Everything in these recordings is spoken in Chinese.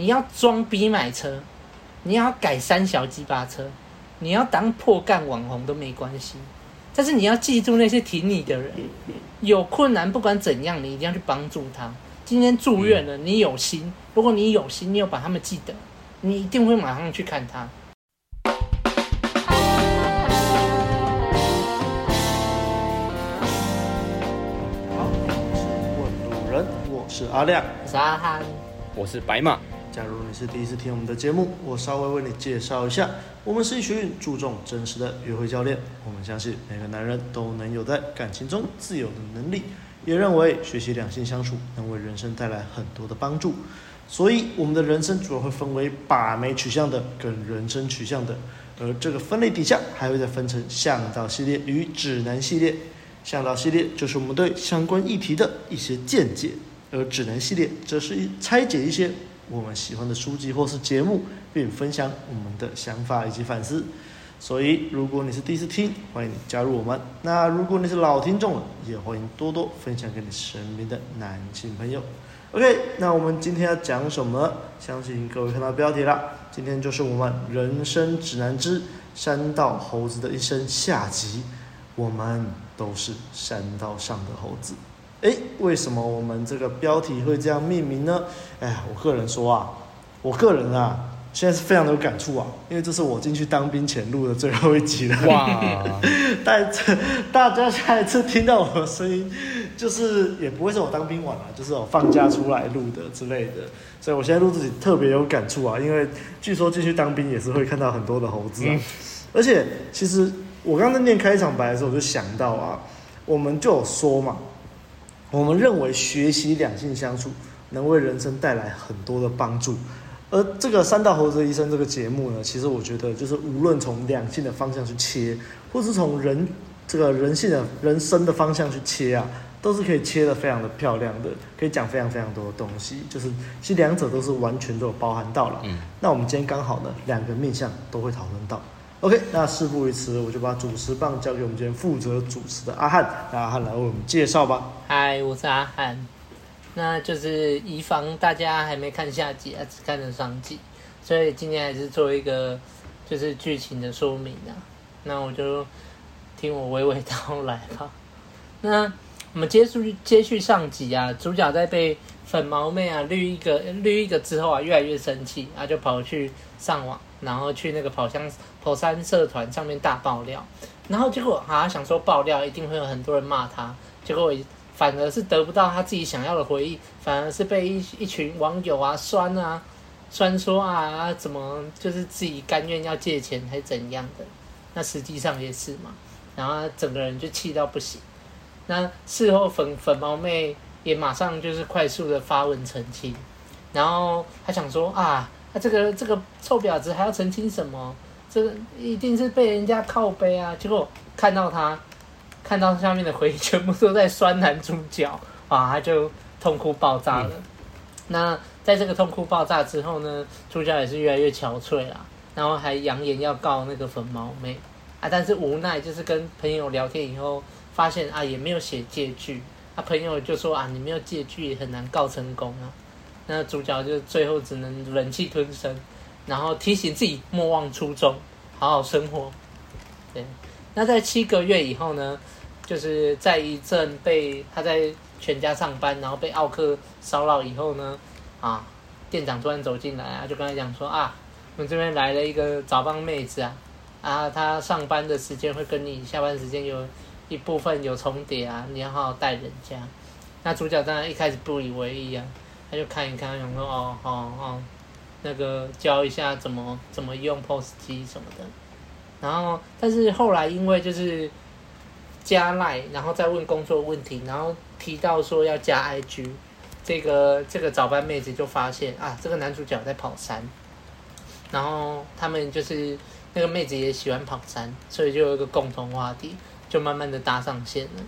你要装逼买车，你要改三小鸡巴车，你要当破干网红都没关系。但是你要记住那些挺你的人，有困难不管怎样，你一定要去帮助他。今天住院了，你有心，如果你有心，你有把他们记得，你一定会马上去看他。好，我是问路人，我是阿亮，我是阿汉，我是白马。假如你是第一次听我们的节目，我稍微为你介绍一下，我们是一群注重真实的约会教练。我们相信每个男人都能有在感情中自由的能力，也认为学习两性相处能为人生带来很多的帮助。所以，我们的人生主要会分为把妹取向的跟人生取向的，而这个分类底下还会再分成向导系列与指南系列。向导系列就是我们对相关议题的一些见解，而指南系列则是拆解一些。我们喜欢的书籍或是节目，并分享我们的想法以及反思。所以，如果你是第一次听，欢迎你加入我们。那如果你是老听众了，也欢迎多多分享给你身边的男性朋友。OK，那我们今天要讲什么？相信各位看到标题了，今天就是我们人生指南之山道猴子的一生下集。我们都是山道上的猴子。诶，为什么我们这个标题会这样命名呢？哎，我个人说啊，我个人啊，现在是非常的有感触啊，因为这是我进去当兵前录的最后一集了。哇！但这大家下一次听到我的声音，就是也不会是我当兵完了，就是我放假出来录的之类的。所以我现在录自己特别有感触啊，因为据说进去当兵也是会看到很多的猴子啊。嗯、而且其实我刚刚在念开场白的时候，我就想到啊，我们就有说嘛。我们认为学习两性相处能为人生带来很多的帮助，而这个《三道猴子医生》这个节目呢，其实我觉得就是无论从两性的方向去切，或是从人这个人性的人生的方向去切啊，都是可以切得非常的漂亮的，可以讲非常非常多的东西，就是其实两者都是完全都有包含到了。嗯，那我们今天刚好呢，两个面向都会讨论到。OK，那事不宜迟，我就把主持棒交给我们今天负责主持的阿汉，让阿汉来为我们介绍吧。嗨，我是阿汉。那就是以防大家还没看下集啊，只看了上集，所以今天还是做一个就是剧情的说明啊。那我就听我娓娓道来吧。那我们接续接续上集啊，主角在被粉毛妹啊绿一个绿一个之后啊，越来越生气啊，就跑去上网。然后去那个跑乡跑山社团上面大爆料，然后结果啊想说爆料一定会有很多人骂他，结果反而是得不到他自己想要的回应，反而是被一一群网友啊酸啊酸说啊怎么就是自己甘愿要借钱还是怎样的，那实际上也是嘛，然后整个人就气到不行，那事后粉粉毛妹也马上就是快速的发文澄清，然后他想说啊。他、这个这个臭婊子还要澄清什么？这个一定是被人家靠背啊！结果看到他，看到下面的回忆全部都在酸男主角啊，他就痛哭爆炸了。嗯、那在这个痛哭爆炸之后呢，主角也是越来越憔悴啦，然后还扬言要告那个粉毛妹啊，但是无奈就是跟朋友聊天以后发现啊，也没有写借据，他、啊、朋友就说啊，你没有借据也很难告成功啊。那主角就最后只能忍气吞声，然后提醒自己莫忘初衷，好好生活。对，那在七个月以后呢，就是在一阵被他在全家上班，然后被奥克骚扰以后呢，啊，店长突然走进来啊，就跟他讲说啊，我们这边来了一个早班妹子啊，啊，她上班的时间会跟你下班时间有一部分有重叠啊，你要好好带人家。那主角当然一开始不以为意啊。他就看一看，想说哦哦哦，那个教一下怎么怎么用 POS 机什么的，然后但是后来因为就是加赖，然后再问工作问题，然后提到说要加 IG，这个这个早班妹子就发现啊，这个男主角在跑山，然后他们就是那个妹子也喜欢跑山，所以就有一个共同话题，就慢慢的搭上线了。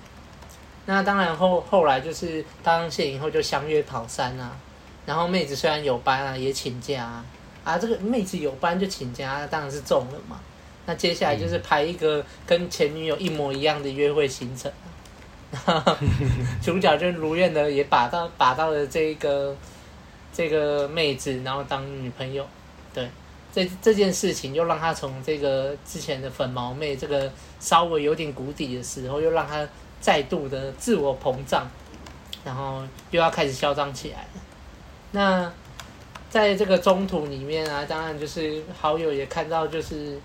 那当然后后来就是搭上线以后就相约跑山啊，然后妹子虽然有班啊也请假啊，啊这个妹子有班就请假，当然是中了嘛。那接下来就是排一个跟前女友一模一样的约会行程，主角就如愿的也把到把到了这个这个妹子，然后当女朋友。对，这这件事情又让他从这个之前的粉毛妹这个稍微有点谷底的时候，又让他再度的自我膨胀，然后又要开始嚣张起来了。那在这个中途里面啊，当然就是好友也看到，就是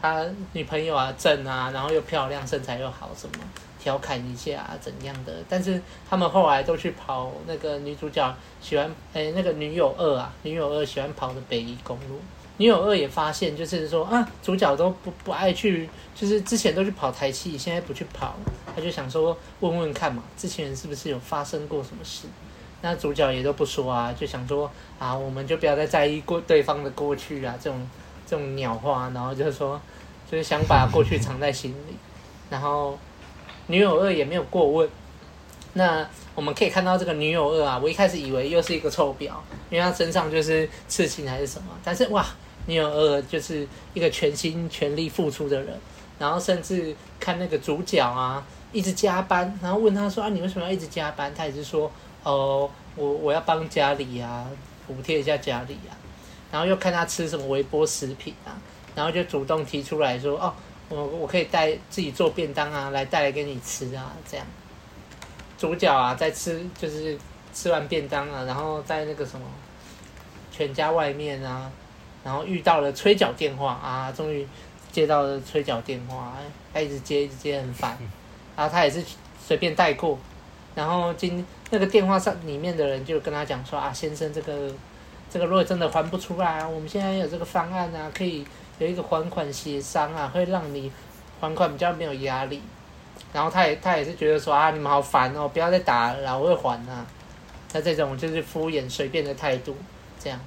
他女朋友啊正啊，然后又漂亮，身材又好，什么调侃一下啊怎样的。但是他们后来都去跑那个女主角喜欢哎那个女友二啊，女友二喜欢跑的北宜公路。女友二也发现，就是说啊，主角都不不爱去，就是之前都去跑台气，现在不去跑，他就想说问问看嘛，之前是不是有发生过什么事？那主角也都不说啊，就想说啊，我们就不要再在意过对方的过去啊，这种这种鸟话，然后就是说，就是想把过去藏在心里，然后女友二也没有过问。那我们可以看到这个女友二啊，我一开始以为又是一个臭婊，因为她身上就是刺青还是什么，但是哇。女友二就是一个全心全力付出的人，然后甚至看那个主角啊，一直加班，然后问他说啊，你为什么要一直加班？他也是说，哦，我我要帮家里啊，补贴一下家里啊，然后又看他吃什么微波食品啊，然后就主动提出来说，哦，我我可以带自己做便当啊，来带来给你吃啊，这样。主角啊，在吃就是吃完便当啊，然后在那个什么全家外面啊。然后遇到了催缴电话啊，终于接到了催缴电话，他一直接一直接很烦，然后他也是随便带过，然后今那个电话上里面的人就跟他讲说啊，先生这个这个如果真的还不出来，我们现在有这个方案啊，可以有一个还款协商啊，会让你还款比较没有压力，然后他也他也是觉得说啊，你们好烦哦，不要再打了，我会还啊，他这种就是敷衍随便的态度，这样。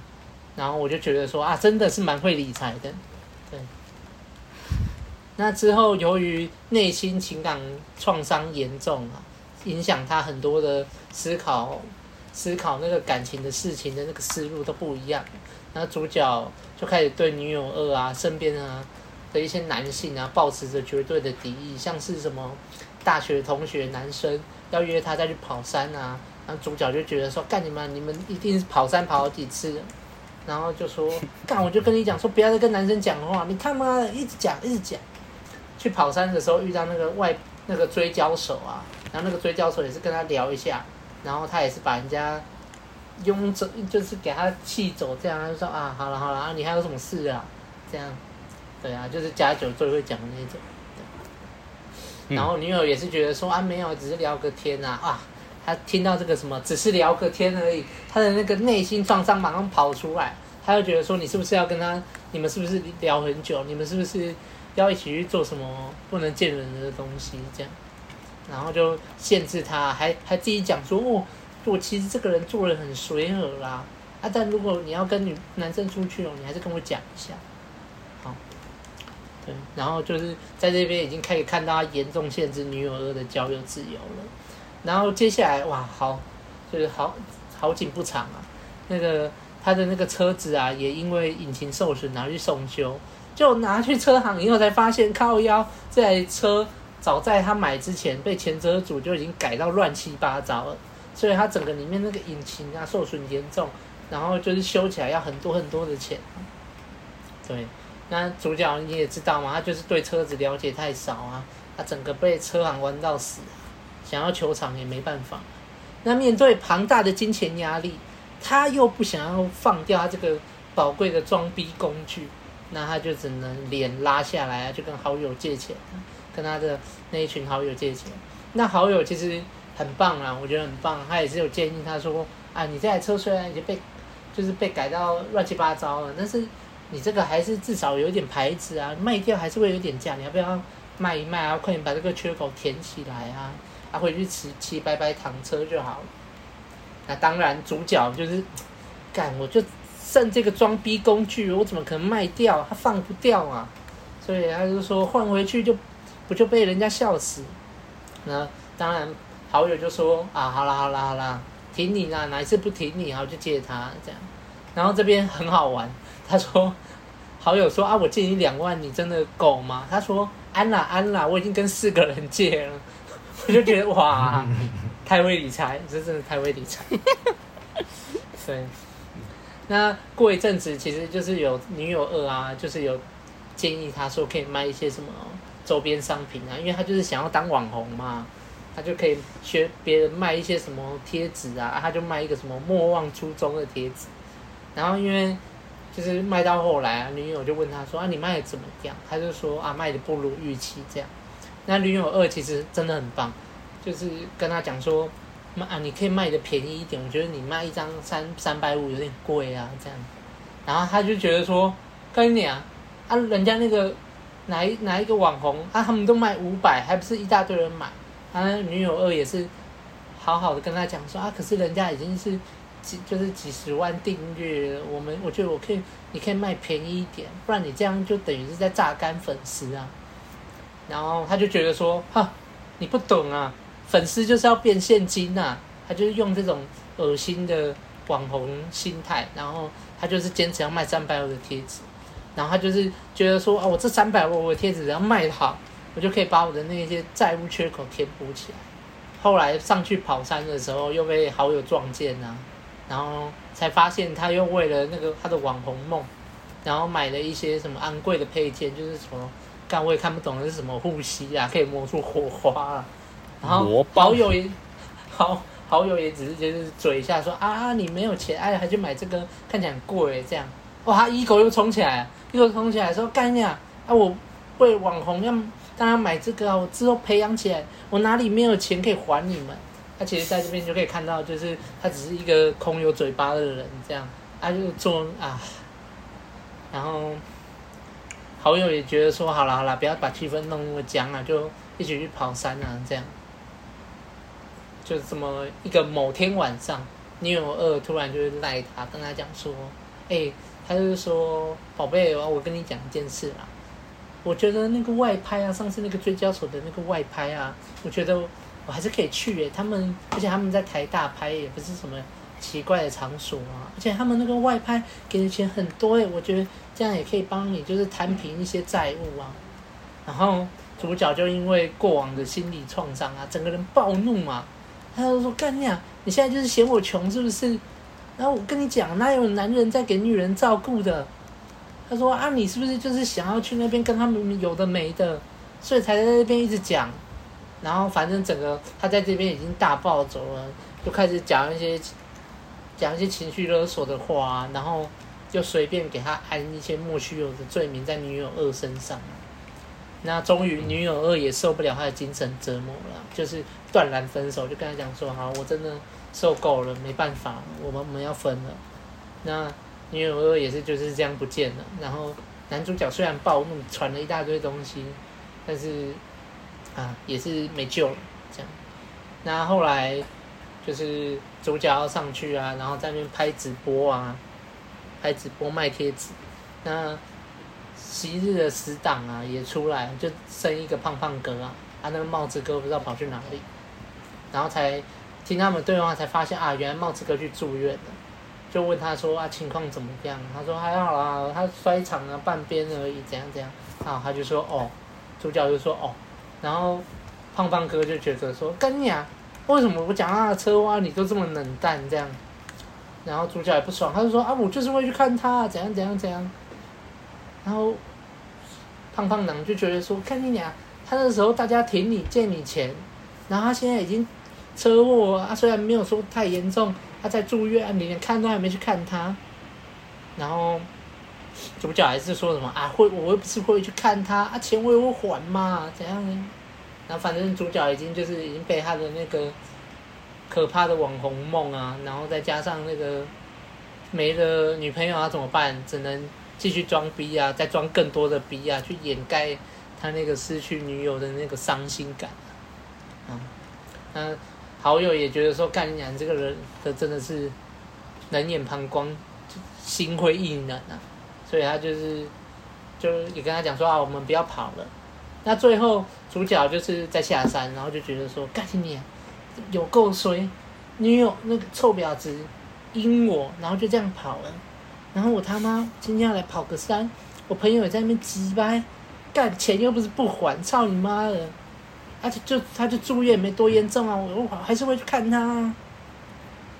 然后我就觉得说啊，真的是蛮会理财的，对。那之后由于内心情感创伤严重啊，影响他很多的思考，思考那个感情的事情的那个思路都不一样。然后主角就开始对女友二啊，身边啊的一些男性啊，抱持着绝对的敌意，像是什么大学同学男生要约他再去跑山啊，然后主角就觉得说，干你们，你们一定是跑山跑好几次。然后就说干，我就跟你讲说，不要再跟男生讲话。你他妈的一直讲一直讲。去跑山的时候遇到那个外那个追焦手啊，然后那个追焦手也是跟他聊一下，然后他也是把人家拥走，就是给他气走，这样他就说啊，好了好了啊，你还有什么事啊？这样，对啊，就是加酒最会讲的那种。然后女友也是觉得说啊，没有，只是聊个天啊啊。他听到这个什么，只是聊个天而已，他的那个内心创伤马上跑出来，他就觉得说，你是不是要跟他，你们是不是聊很久，你们是不是要一起去做什么不能见人的东西这样，然后就限制他，还还自己讲说，哦，我其实这个人做人很随和啦，啊，但如果你要跟女男生出去哦，你还是跟我讲一下，好，对，然后就是在这边已经可以看到他严重限制女友二的交友自由了。然后接下来哇，好，就是好好景不长啊。那个他的那个车子啊，也因为引擎受损拿去送修，就拿去车行以后才发现，靠腰这台车早在他买之前被前车主就已经改到乱七八糟了，所以他整个里面那个引擎啊受损严重，然后就是修起来要很多很多的钱。对，那主角你也知道嘛，他就是对车子了解太少啊，他整个被车行玩到死。想要求偿也没办法，那面对庞大的金钱压力，他又不想要放掉他这个宝贵的装逼工具，那他就只能脸拉下来啊，就跟好友借钱，跟他的那一群好友借钱。那好友其实很棒啊，我觉得很棒，他也是有建议他说啊，你这台车虽然已经被就是被改到乱七八糟了，但是你这个还是至少有点牌子啊，卖掉还是会有点价，你要不要卖一卖啊？快点把这个缺口填起来啊！他回去骑骑白白糖车就好了。那当然，主角就是干，我就剩这个装逼工具，我怎么可能卖掉？他放不掉啊！所以他就说换回去就不就被人家笑死。那当然，好友就说啊，好啦好啦好啦，挺你啦，哪一次不挺你，然后就借他这样。然后这边很好玩，他说好友说啊，我借你两万，你真的够吗？他说安啦安啦，我已经跟四个人借了。我就觉得哇，太会理财，这真的太会理财。对，那过一阵子，其实就是有女友二啊，就是有建议他说可以卖一些什么周边商品啊，因为他就是想要当网红嘛，他就可以学别人卖一些什么贴纸啊，他就卖一个什么莫忘初衷的贴纸，然后因为就是卖到后来啊，女友就问他说啊，你卖的怎么样？他就说啊，卖的不如预期这样。那女友二其实真的很棒，就是跟他讲说。啊，你可以卖的便宜一点，我觉得你卖一张三三百五有点贵啊，这样。然后他就觉得说，跟你啊，啊，人家那个哪一哪一个网红啊，他们都卖五百，还不是一大堆人买。啊，女友二也是好好的跟他讲说啊，可是人家已经是几就是几十万订阅，我们我觉得我可以，你可以卖便宜一点，不然你这样就等于是在榨干粉丝啊。然后他就觉得说，哈，你不懂啊。粉丝就是要变现金呐、他就是用这种恶心的网红心态，然后他就是坚持要卖三百五的贴纸，然后他就是觉得说，啊，我这三百五的贴纸只要卖好，我就可以把我的那些债务缺口填补起来。后来上去跑山的时候，又被好友撞见呐、啊，然后才发现他又为了那个他的网红梦，然后买了一些什么昂贵的配件，就是什么，但我也看不懂的是什么护膝啊，可以磨出火花啊。然后好友也好，好友也只是就是嘴一下说啊，你没有钱，哎，还去买这个，看起来很贵这样。哇，他一口又冲起来，一口冲起来说干呀，啊，我为网红要大家买这个啊，我之后培养起来，我哪里没有钱可以还你们？他其实在这边就可以看到，就是他只是一个空有嘴巴的人这样，他就做啊，然后好友也觉得说好了好了，不要把气氛弄那么僵啊，就一起去跑山啊这样。就这么一个某天晚上，女友二突然就赖他，跟他讲说：“哎、他就是说，宝贝，我跟你讲一件事啦。我觉得那个外拍啊，上次那个追焦手的那个外拍啊，我觉得我还是可以去诶。他们而且他们在台大拍，也不是什么奇怪的场所啊。而且他们那个外拍给的钱很多诶，我觉得这样也可以帮你，就是摊平一些债务啊。然后主角就因为过往的心理创伤啊，整个人暴怒嘛。”他就说：“干你啊！你现在就是嫌我穷是不是？然后我跟你讲，哪有男人在给女人照顾的？”他说：“啊，你是不是就是想要去那边跟他们有的没的，所以才在那边一直讲？然后反正整个他在这边已经大暴走了，就开始讲一些讲一些情绪勒索的话，然后就随便给他安一些莫须有的罪名在女友二身上。那终于女友二也受不了他的精神折磨了，就是。”断然分手，就跟他讲说：“好，我真的受够了，没办法，我们我们要分了。”那女友二也是就是这样不见了。然后男主角虽然暴怒，传了一大堆东西，但是啊，也是没救了。这样，那后来就是主角要上去啊，然后在那边拍直播啊，拍直播卖贴纸。那昔日的死党啊也出来，就剩一个胖胖哥啊，啊，那个帽子哥不知道跑去哪里。然后才听他们对话，才发现啊，原来帽子哥去住院了。就问他说啊，情况怎么样？他说还好啦，他摔长了半边而已，怎样怎样。啊，他就说哦，主角就说哦，然后胖胖哥就觉得说跟你啊，为什么我讲他的车祸你都这么冷淡这样？然后主角也不爽，他就说啊，我就是会去看他，怎样怎样怎样。然后胖胖男就觉得说，看你俩，他那时候大家挺你，借你钱，然后他现在已经。车祸啊，虽然没有说太严重，他在住院，你连看都还没去看他。然后主角还是说什么啊，会我又不是会去看他啊，钱我也会还嘛，怎样呢？然后反正主角已经就是已经被他的那个可怕的网红梦啊，然后再加上那个没了女朋友啊怎么办？只能继续装逼啊，再装更多的逼啊，去掩盖他那个失去女友的那个伤心感。嗯，那。好友也觉得说，干娘这个人，他真的是冷眼旁观，心灰意冷啊，所以他就是，就也跟他讲说啊，我们不要跑了。那最后主角就是在下山，然后就觉得说，干你娘有够衰，女友那个臭婊子阴我，然后就这样跑了。然后我他妈今天要来跑个山，我朋友也在那边急掰，干钱又不是不还，操你妈的！而且就他就住院没多严重啊，我我还是会去看他。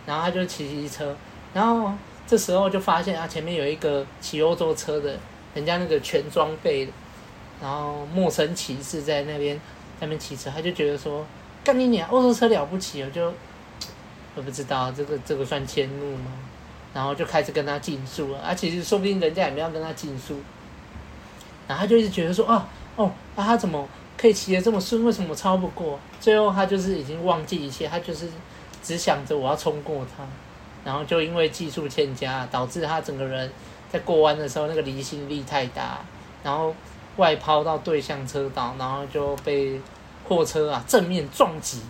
然后他就骑骑车，然后这时候就发现啊，前面有一个骑欧洲车的，人家那个全装备的，然后陌生骑士在那边在那边骑车，他就觉得说，干你娘，欧洲车了不起，我就我不知道这个这个算迁怒吗？然后就开始跟他竞速了，啊，其实说不定人家也没有跟他竞速，然后他就一直觉得说，啊，哦，啊，他怎么可以骑得这么顺？为什么超不过？最后他就是已经忘记一切，他就是只想着我要冲过他。然后就因为技术欠佳，导致他整个人在过弯的时候那个离心力太大，然后外抛到对向车道，然后就被货车啊正面撞击，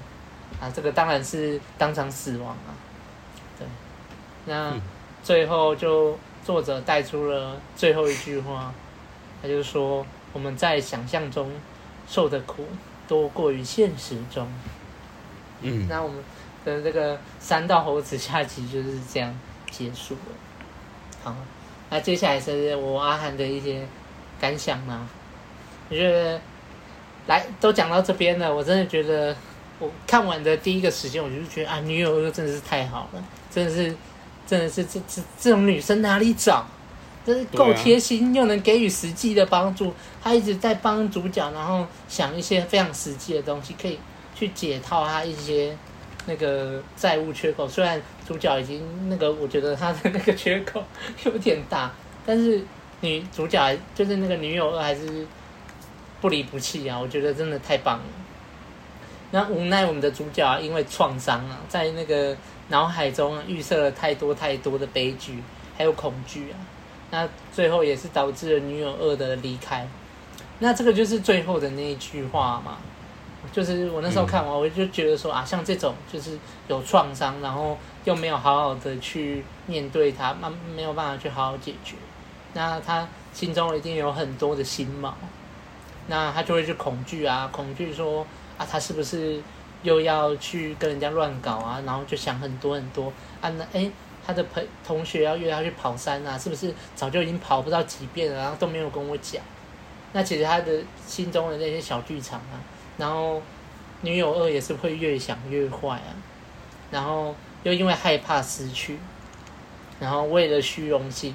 啊，这个当然是当场死亡啊。对，那最后就作者带出了最后一句话，他就说我们在想象中受的苦多过于现实中。嗯，那我们。的这个三道猴子下集就是这样结束了。好，那接下来是我阿涵的一些感想啊。我觉得，来都讲到这边了，我真的觉得我看完的第一个时间，我就觉得啊，女友又真的是太好了，真的是，真的是这这这种女生哪里找？真是够贴心，又能给予实际的帮助。他一直在帮主角，然后想一些非常实际的东西，可以去解套他一些。那个债务缺口，虽然主角已经那个，我觉得他的那个缺口有点大，但是女主角就是那个女友二还是不离不弃啊！我觉得真的太棒了。那无奈我们的主角因为创伤啊，在那个脑海中预设了太多太多的悲剧，还有恐惧啊，那最后也是导致了女友二的离开。那这个就是最后的那一句话嘛。就是我那时候看完，我就觉得说啊，像这种就是有创伤，然后又没有好好的去面对他，没没有办法去好好解决，那他心中一定有很多的心毛，那他就会去恐惧啊，恐惧说啊，他是不是又要去跟人家乱搞啊？然后就想很多很多啊，那诶，他的朋同学要约他去跑山啊，是不是早就已经跑不到几遍了，然后都没有跟我讲？那其实他的心中的那些小剧场啊。然后，女友二也是会越想越坏啊，然后又因为害怕失去，然后为了虚荣心，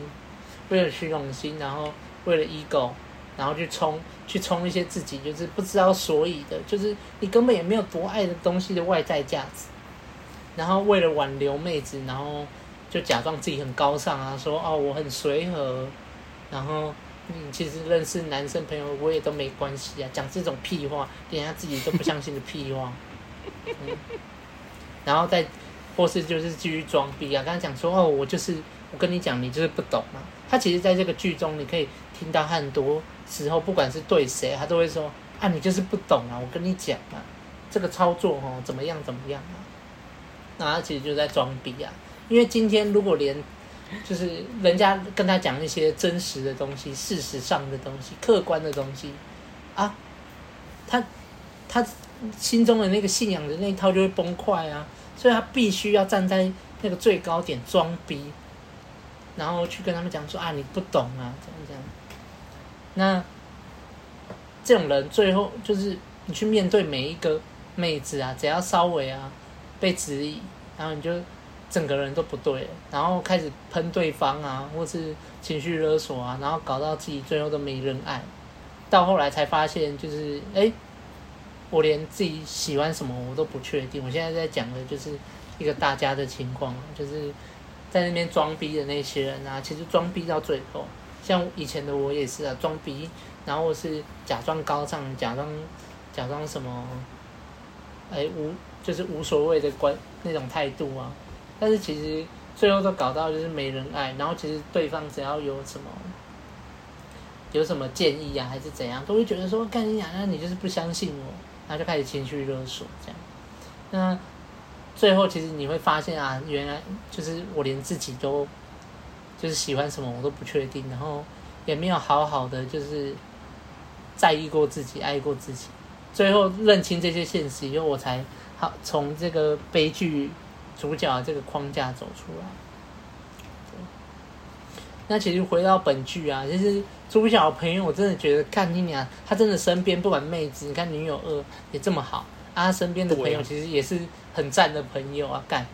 为了虚荣心，然后为了 ego，然后去冲去冲一些自己就是不知道所以的，就是你根本也没有多爱的东西的外在价值，然后为了挽留妹子，然后就假装自己很高尚啊，说哦我很随和，然后。嗯，其实认识男生朋友我也都没关系啊，讲这种屁话，连他自己都不相信的屁话。嗯，然后再或是就是继续装逼啊，刚才讲说哦，我就是我跟你讲，你就是不懂嘛。他其实在这个剧中，你可以听到很多时候，不管是对谁，他都会说啊，你就是不懂啊，我跟你讲啊，这个操作哦，怎么样怎么样啊。那他其实就在装逼啊，因为今天如果连就是人家跟他讲一些真实的东西、事实上的东西、客观的东西，啊，他他心中的那个信仰的那一套就会崩坏啊，所以他必须要站在那个最高点装逼，然后去跟他们讲说啊，你不懂啊，这样这样。那这种人最后就是你去面对每一个妹子啊，只要稍微啊被质疑，然后你就。整个人都不对，然后开始喷对方啊，或是情绪勒索啊，然后搞到自己最后都没人爱，到后来才发现，就是哎，我连自己喜欢什么我都不确定。我现在在讲的就是一个大家的情况，就是在那边装逼的那些人啊，其实装逼到最后，像以前的我也是啊，装逼，然后是假装高尚，假装假装什么，哎无就是无所谓的关那种态度啊。但是其实最后都搞到就是没人爱，然后其实对方只要有什么有什么建议啊，还是怎样，都会觉得说干你娘，那你就是不相信我，然后就开始情绪勒索这样。那最后其实你会发现啊，原来就是我连自己都就是喜欢什么我都不确定，然后也没有好好的就是在意过自己，爱过自己。最后认清这些现实以后，我才好从这个悲剧。主角这个框架走出来，那其实回到本剧啊，其实主角朋友我真的觉得看你俩，他真的身边不管妹子，你看女友二也这么好啊，他身边的朋友其实也是很赞的朋友啊，干。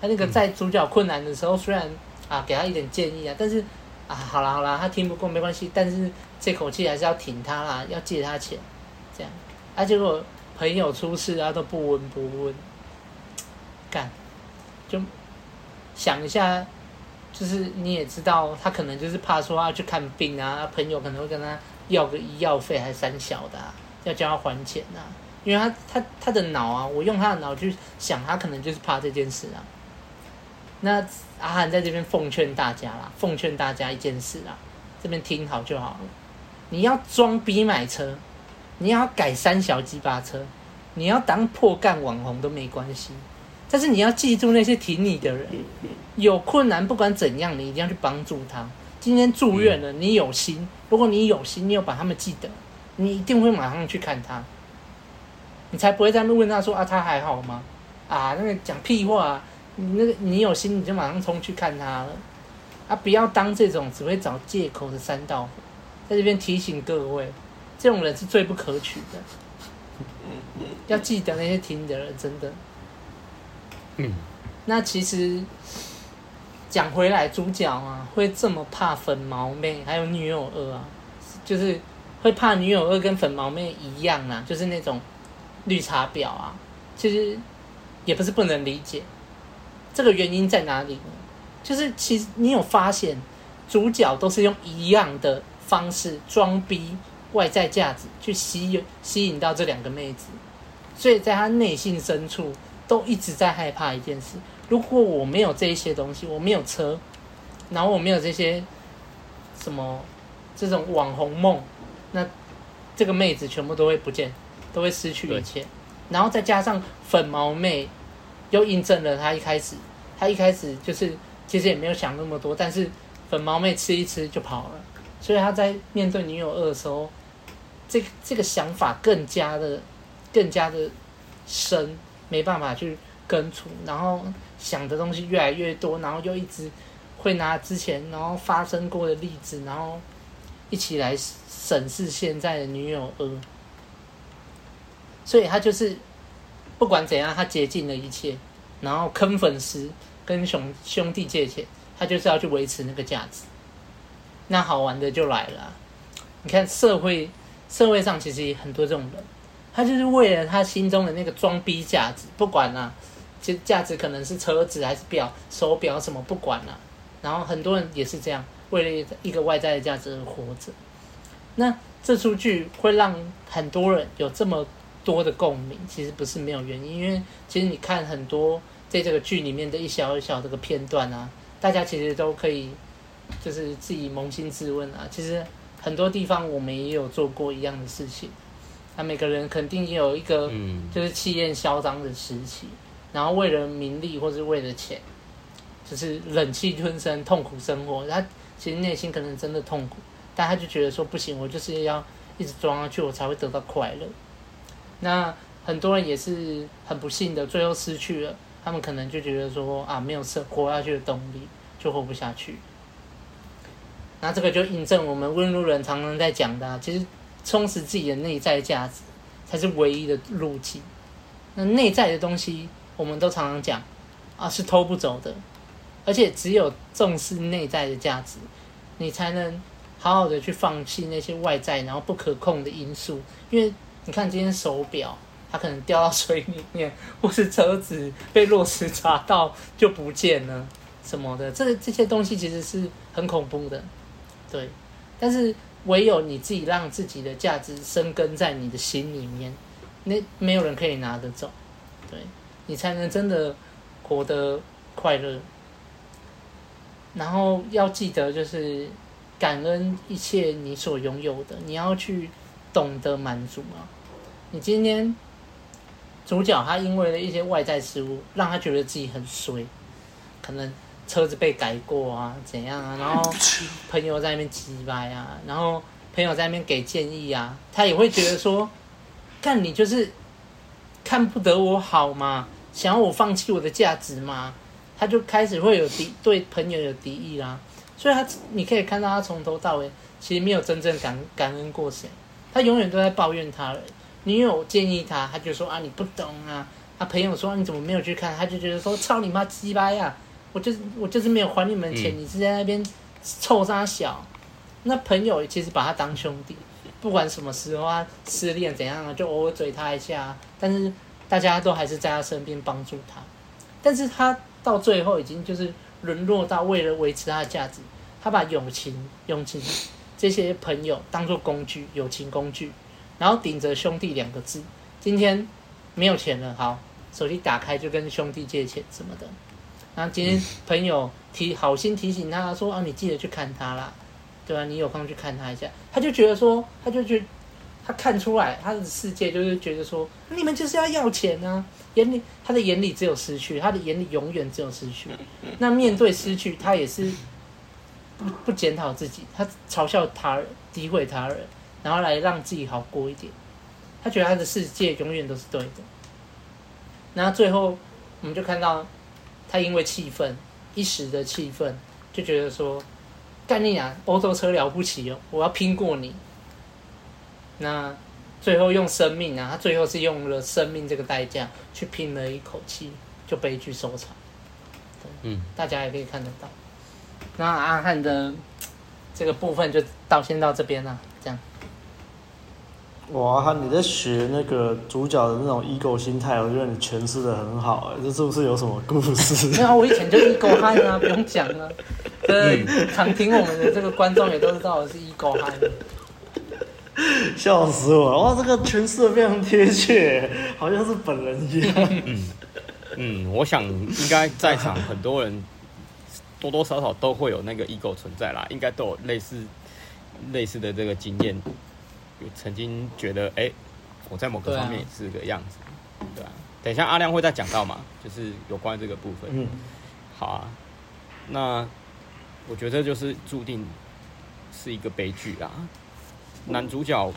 他那个在主角困难的时候，虽然啊，给他一点建议啊。但是啊，好啦好啦，他听不过没关系，但是这口气还是要挺他啦，要借他钱，这样。啊，结果朋友出事啊，都不闻不问，干，就想一下，就是你也知道，他可能就是怕说要去看病啊，朋友可能会跟他要个医药费，还三小的、啊，要叫他还钱呐、啊。因为他他他的脑啊，我用他的脑去想，他可能就是怕这件事啊。那阿涵在这边奉劝大家啦，奉劝大家一件事啦，这边听好就好了。你要装逼买车，你要改三小鸡巴车，你要当破干网红都没关系。但是你要记住那些挺你的人，有困难不管怎样，你一定要去帮助他。今天住院了，你有心，如果你有心，你有把他们记得，你一定会马上去看他。你才不会在那问他说啊，他还好吗？啊，那个讲屁话啊，你那个你有心你就马上冲去看他了，啊，不要当这种只会找借口的三道，在这边提醒各位，这种人是最不可取的，要记得那些听的人真的。那其实讲回来，主角啊会这么怕粉毛妹，还有女友二啊，就是会怕女友二跟粉毛妹一样啊，就是那种。绿茶婊啊，其实也不是不能理解，这个原因在哪里呢？就是其实你有发现，主角都是用一样的方式装逼外在价值去吸引吸引到这两个妹子，所以在他内心深处都一直在害怕一件事：如果我没有这一些东西，我没有车，然后我没有这些什么这种网红梦，那这个妹子全部都会不见。都会失去一切，然后再加上粉毛妹，又印证了她一开始，她一开始就是其实也没有想那么多，但是粉毛妹吃一吃就跑了，所以她在面对女友二的时候，这这个想法更加的更加的深，没办法去根除，然后想的东西越来越多，然后又一直会拿之前然后发生过的例子，然后一起来审视现在的女友呃。所以他就是不管怎样，他竭尽了一切，然后坑粉丝，跟兄兄弟借钱，他就是要去维持那个价值。那好玩的就来了，你看社会社会上其实也很多这种人，他就是为了他心中的那个装逼价值，不管啦、啊，其实价值可能是车子还是表、手表什么，不管啦、然后很多人也是这样，为了一个外在的价值而活着。那这出剧会让很多人有这么。多的共鸣其实不是没有原因，因为其实你看很多在这个剧里面的一小一小这个片段啊，大家其实都可以就是自己扪心自问啊，其实很多地方我们也有做过一样的事情，那每个人肯定也有一个就是气焰嚣张的时期，然后为了名利或是为了钱，就是忍气吞声痛苦生活，他其实内心可能真的痛苦，但他就觉得说不行，我就是要一直装下去，我才会得到快乐。那很多人也是很不幸的，最后失去了，他们可能就觉得说啊，没有生活下去的动力，就活不下去。那这个就印证我们温路人常常在讲的，其实充实自己的内在价值才是唯一的路径。那内在的东西，我们都常常讲啊，是偷不走的，而且只有重视内在的价值，你才能好好的去放弃那些外在然后不可控的因素，因为。你看今天手表，它可能掉到水里面，或是车子被落石砸到就不见了，什么的，这这些东西其实是很恐怖的，对。但是唯有你自己让自己的价值生根在你的心里面，那没有人可以拿得走，对，你才能真的活得快乐。然后要记得，就是感恩一切你所拥有的，你要去。懂得满足啊！你今天主角他因为了一些外在事物，让他觉得自己很衰，可能车子被改过啊，怎样啊？然后朋友在那边叽歪啊，然后朋友在那边给建议啊，他也会觉得说，看你就是看不得我好嘛，想要我放弃我的价值嘛，他就开始会有敌对朋友有敌意啦。所以他你可以看到他从头到尾其实没有真正感感恩过谁。他永远都在抱怨他人，女友建议他，他就说啊，你不懂啊。他朋友说你怎么没有去看，他就觉得说操你妈鸡巴呀，我就是我就是没有还你们钱，嗯、你是在那边臭三小。那朋友其实把他当兄弟，不管什么时候他失恋怎样啊，就偶尔嘴他一下，但是大家都还是在他身边帮助他。但是他到最后已经就是沦落到为了维持他的价值，他把友情、友情这些朋友当做工具，友情工具，然后顶着兄弟两个字。今天没有钱了，好，手机打开就跟兄弟借钱什么的。然后今天朋友提好心提醒他说啊，你记得去看他啦。对吧？你有空去看他一下，他就觉得说，他就觉他看出来他的世界就是觉得说，你们就是要要钱啊，眼里他的眼里只有失去，他的眼里永远只有失去。那面对失去，他也是不不检讨自己，他嘲笑他人，诋毁他人，然后来让自己好过一点。他觉得他的世界永远都是对的。然后最后，我们就看到他因为气愤，一时的气愤，就觉得说。干你啊！欧洲车了不起哦，我要拼过你。那最后用生命啊，他最后是用了生命这个代价去拼了一口气，就悲剧收场。嗯，大家也可以看得到。那阿汉的这个部分就到先到这边了，这样。哇，你在学那个主角的那种 ego 心态，我觉得你诠释的很好。哎，这是不是有什么故事？没有，我以前就是 ego 汉啊，不用讲了。对，常听我们的这个观众也都知道我是 ego 汉。笑死我了！哇，这个诠释的非常贴切，好像是本人一样。嗯嗯，我想应该在场很多人多多少少都会有那个 ego 存在啦，应该都有类似类似的这个经验。曾经觉得，哎、欸，我在某个方面也是个样子，对啊。等一下阿亮会再讲到嘛，就是有关这个部分。嗯，好啊。那我觉得就是注定是一个悲剧啊。男主角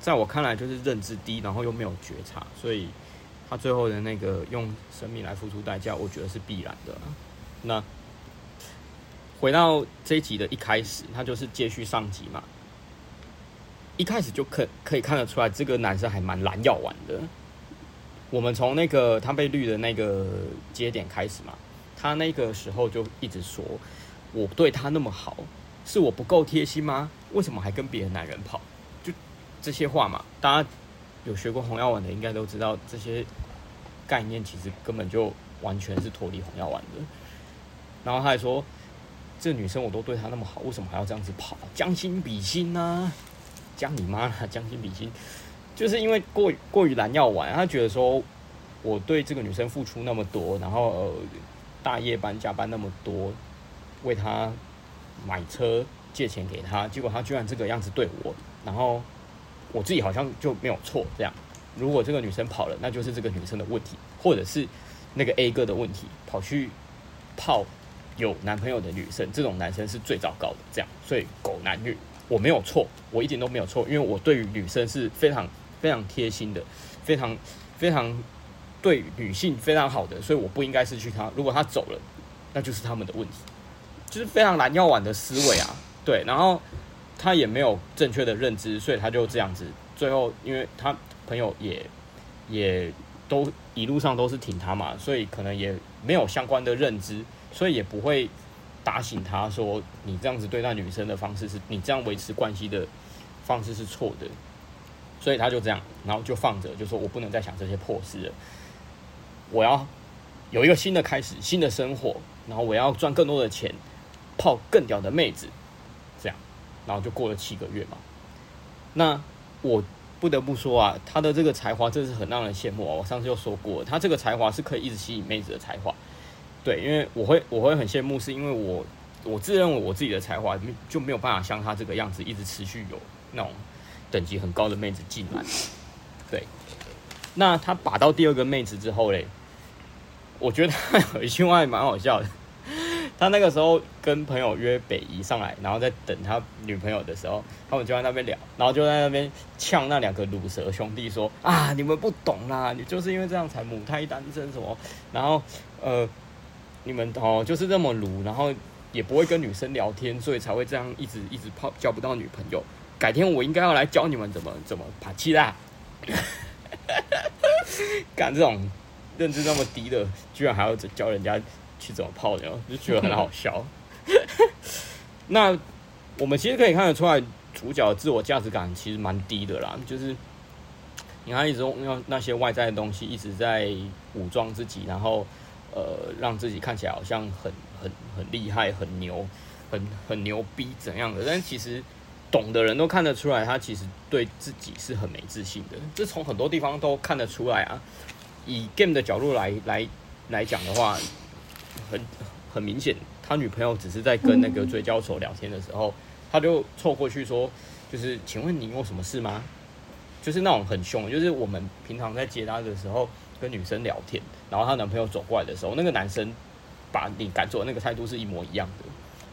在我看来就是认知低，然后又没有觉察，所以他最后的那个用生命来付出代价，我觉得是必然的。那回到这一集的一开始，他就是接续上集嘛。一开始就可可以看得出来，这个男生还蛮蓝药丸的。我们从那个他被绿的那个节点开始嘛，他那个时候就一直说：“我对他那么好，是我不够贴心吗？为什么还跟别的男人跑？”就这些话嘛，大家有学过红药丸的应该都知道，这些概念其实根本就完全是脱离红药丸的。然后他还说：“这女生我都对她那么好，为什么还要这样子跑？将心比心呢？”讲你妈啦！将心比心，就是因为过过于难要玩，他觉得说我对这个女生付出那么多，然后呃大夜班加班那么多，为她买车借钱给她，结果她居然这个样子对我，然后我自己好像就没有错这样。如果这个女生跑了，那就是这个女生的问题，或者是那个 A 哥的问题，跑去泡有男朋友的女生，这种男生是最糟糕的，这样，所以狗男女。我没有错，我一点都没有错，因为我对于女生是非常非常贴心的，非常非常对女性非常好的，所以我不应该失去她。如果她走了，那就是他们的问题，就是非常蓝药丸的思维啊。对，然后他也没有正确的认知，所以他就这样子。最后，因为他朋友也也都一路上都是挺他嘛，所以可能也没有相关的认知，所以也不会。打醒他说：“你这样子对待女生的方式是，你这样维持关系的方式是错的。”所以他就这样，然后就放着，就说：“我不能再想这些破事了，我要有一个新的开始，新的生活，然后我要赚更多的钱，泡更屌的妹子。”这样，然后就过了七个月嘛。那我不得不说啊，他的这个才华真是很让人羡慕啊！我上次就说过，他这个才华是可以一直吸引妹子的才华。对，因为我会我会很羡慕，是因为我我自认为我自己的才华就没有办法像他这个样子，一直持续有那种等级很高的妹子进来。对，那他把到第二个妹子之后嘞，我觉得他有一句话还蛮好笑的。他那个时候跟朋友约北移上来，然后在等他女朋友的时候，他们就在那边聊，然后就在那边呛那两个卤蛇兄弟说：“啊，你们不懂啦，你就是因为这样才母胎单身什么。”然后呃。你们哦，就是这么鲁，然后也不会跟女生聊天，所以才会这样一直一直泡交不到女朋友。改天我应该要来教你们怎么怎么爬气啦！干这种认知那么低的，居然还要教人家去怎么泡妞，就觉得很好笑。那我们其实可以看得出来，主角自我价值感其实蛮低的啦，就是你看一直用那些外在的东西一直在武装自己，然后呃让自己看起来好像很很很厉害、很牛、很很牛逼怎样的，但其实。懂的人都看得出来，他其实对自己是很没自信的。这从很多地方都看得出来啊。以 game 的角度来来来讲的话，很很明显，他女朋友只是在跟那个追焦手聊天的时候，他就凑过去说：“就是，请问你有什么事吗？”就是那种很凶，就是我们平常在接他的时候跟女生聊天，然后她男朋友走过来的时候，那个男生把你赶走那个态度是一模一样的。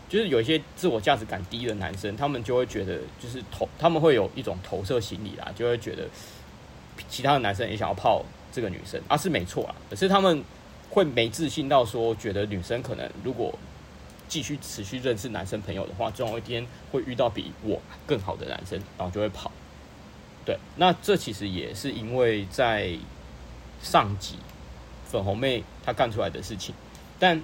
就是有一些自我价值感低的男生，他们就会觉得，就是投，他们会有一种投射心理啦，就会觉得其他的男生也想要泡这个女生，啊是没错啊，可是他们会没自信到说，觉得女生可能如果继续持续认识男生朋友的话，总有一天会遇到比我更好的男生，然后就会跑。对，那这其实也是因为在上集粉红妹她干出来的事情，但。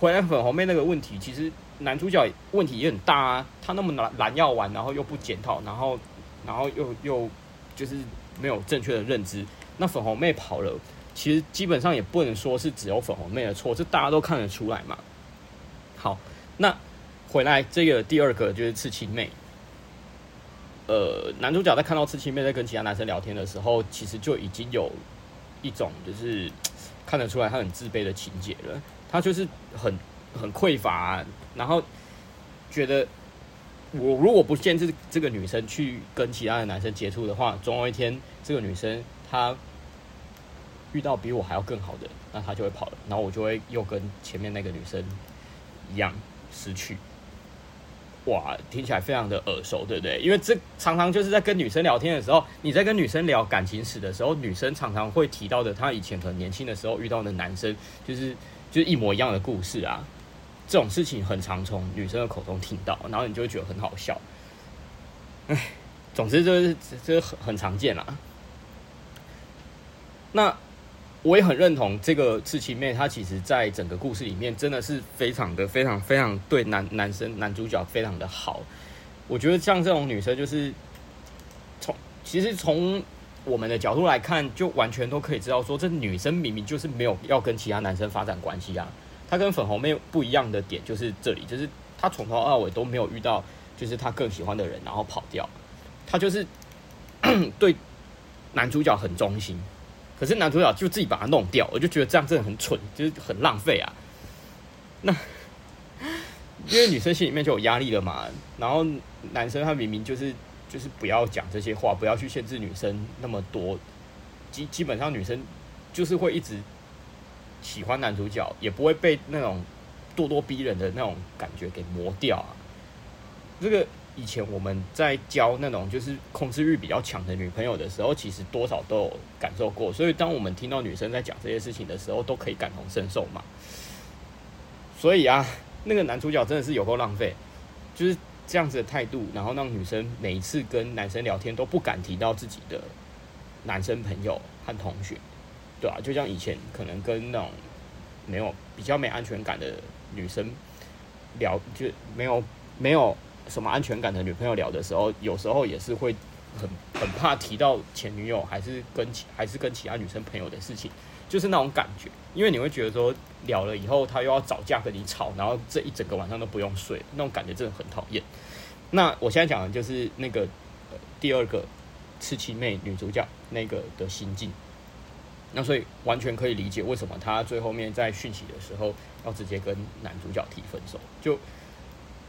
回来粉红妹那个问题，其实男主角问题也很大啊。他那么懒懒要玩，然后又不检讨，然后然后又又就是没有正确的认知。那粉红妹跑了，其实基本上也不能说是只有粉红妹的错，这大家都看得出来嘛。好，那回来这个第二个就是刺青妹。呃，男主角在看到刺青妹在跟其他男生聊天的时候，其实就已经有一种就是 看得出来他很自卑的情节了。他就是很很匮乏，然后觉得我如果不限制这个女生去跟其他的男生接触的话，总有一天这个女生她遇到比我还要更好的，那她就会跑了，然后我就会又跟前面那个女生一样失去。哇，听起来非常的耳熟，对不对？因为这常常就是在跟女生聊天的时候，你在跟女生聊感情史的时候，女生常常会提到的，她以前可能年轻的时候遇到的男生，就是。就是一模一样的故事啊，这种事情很常从女生的口中听到，然后你就会觉得很好笑。哎，总之就是这很很常见啦。那我也很认同这个刺青妹，她其实在整个故事里面真的是非常的、非常、非常对男男生男主角非常的好。我觉得像这种女生，就是从其实从。我们的角度来看，就完全都可以知道说，这女生明明就是没有要跟其他男生发展关系啊。她跟粉红妹不一样的点就是这里，就是她从头到尾都没有遇到就是她更喜欢的人，然后跑掉。她就是对男主角很忠心，可是男主角就自己把它弄掉，我就觉得这样真的很蠢，就是很浪费啊。那因为女生心里面就有压力了嘛，然后男生他明明就是。就是不要讲这些话，不要去限制女生那么多。基基本上女生就是会一直喜欢男主角，也不会被那种咄咄逼人的那种感觉给磨掉啊。这个以前我们在交那种就是控制欲比较强的女朋友的时候，其实多少都有感受过。所以当我们听到女生在讲这些事情的时候，都可以感同身受嘛。所以啊，那个男主角真的是有够浪费，就是。这样子的态度，然后让女生每一次跟男生聊天都不敢提到自己的男生朋友和同学，对啊，就像以前可能跟那种没有比较没安全感的女生聊，就没有没有什么安全感的女朋友聊的时候，有时候也是会很很怕提到前女友，还是跟其还是跟其他女生朋友的事情，就是那种感觉，因为你会觉得说。聊了以后，他又要找架跟你吵，然后这一整个晚上都不用睡，那种感觉真的很讨厌。那我现在讲的就是那个、呃、第二个刺青妹女主角那个的心境。那所以完全可以理解为什么她最后面在讯息的时候要直接跟男主角提分手，就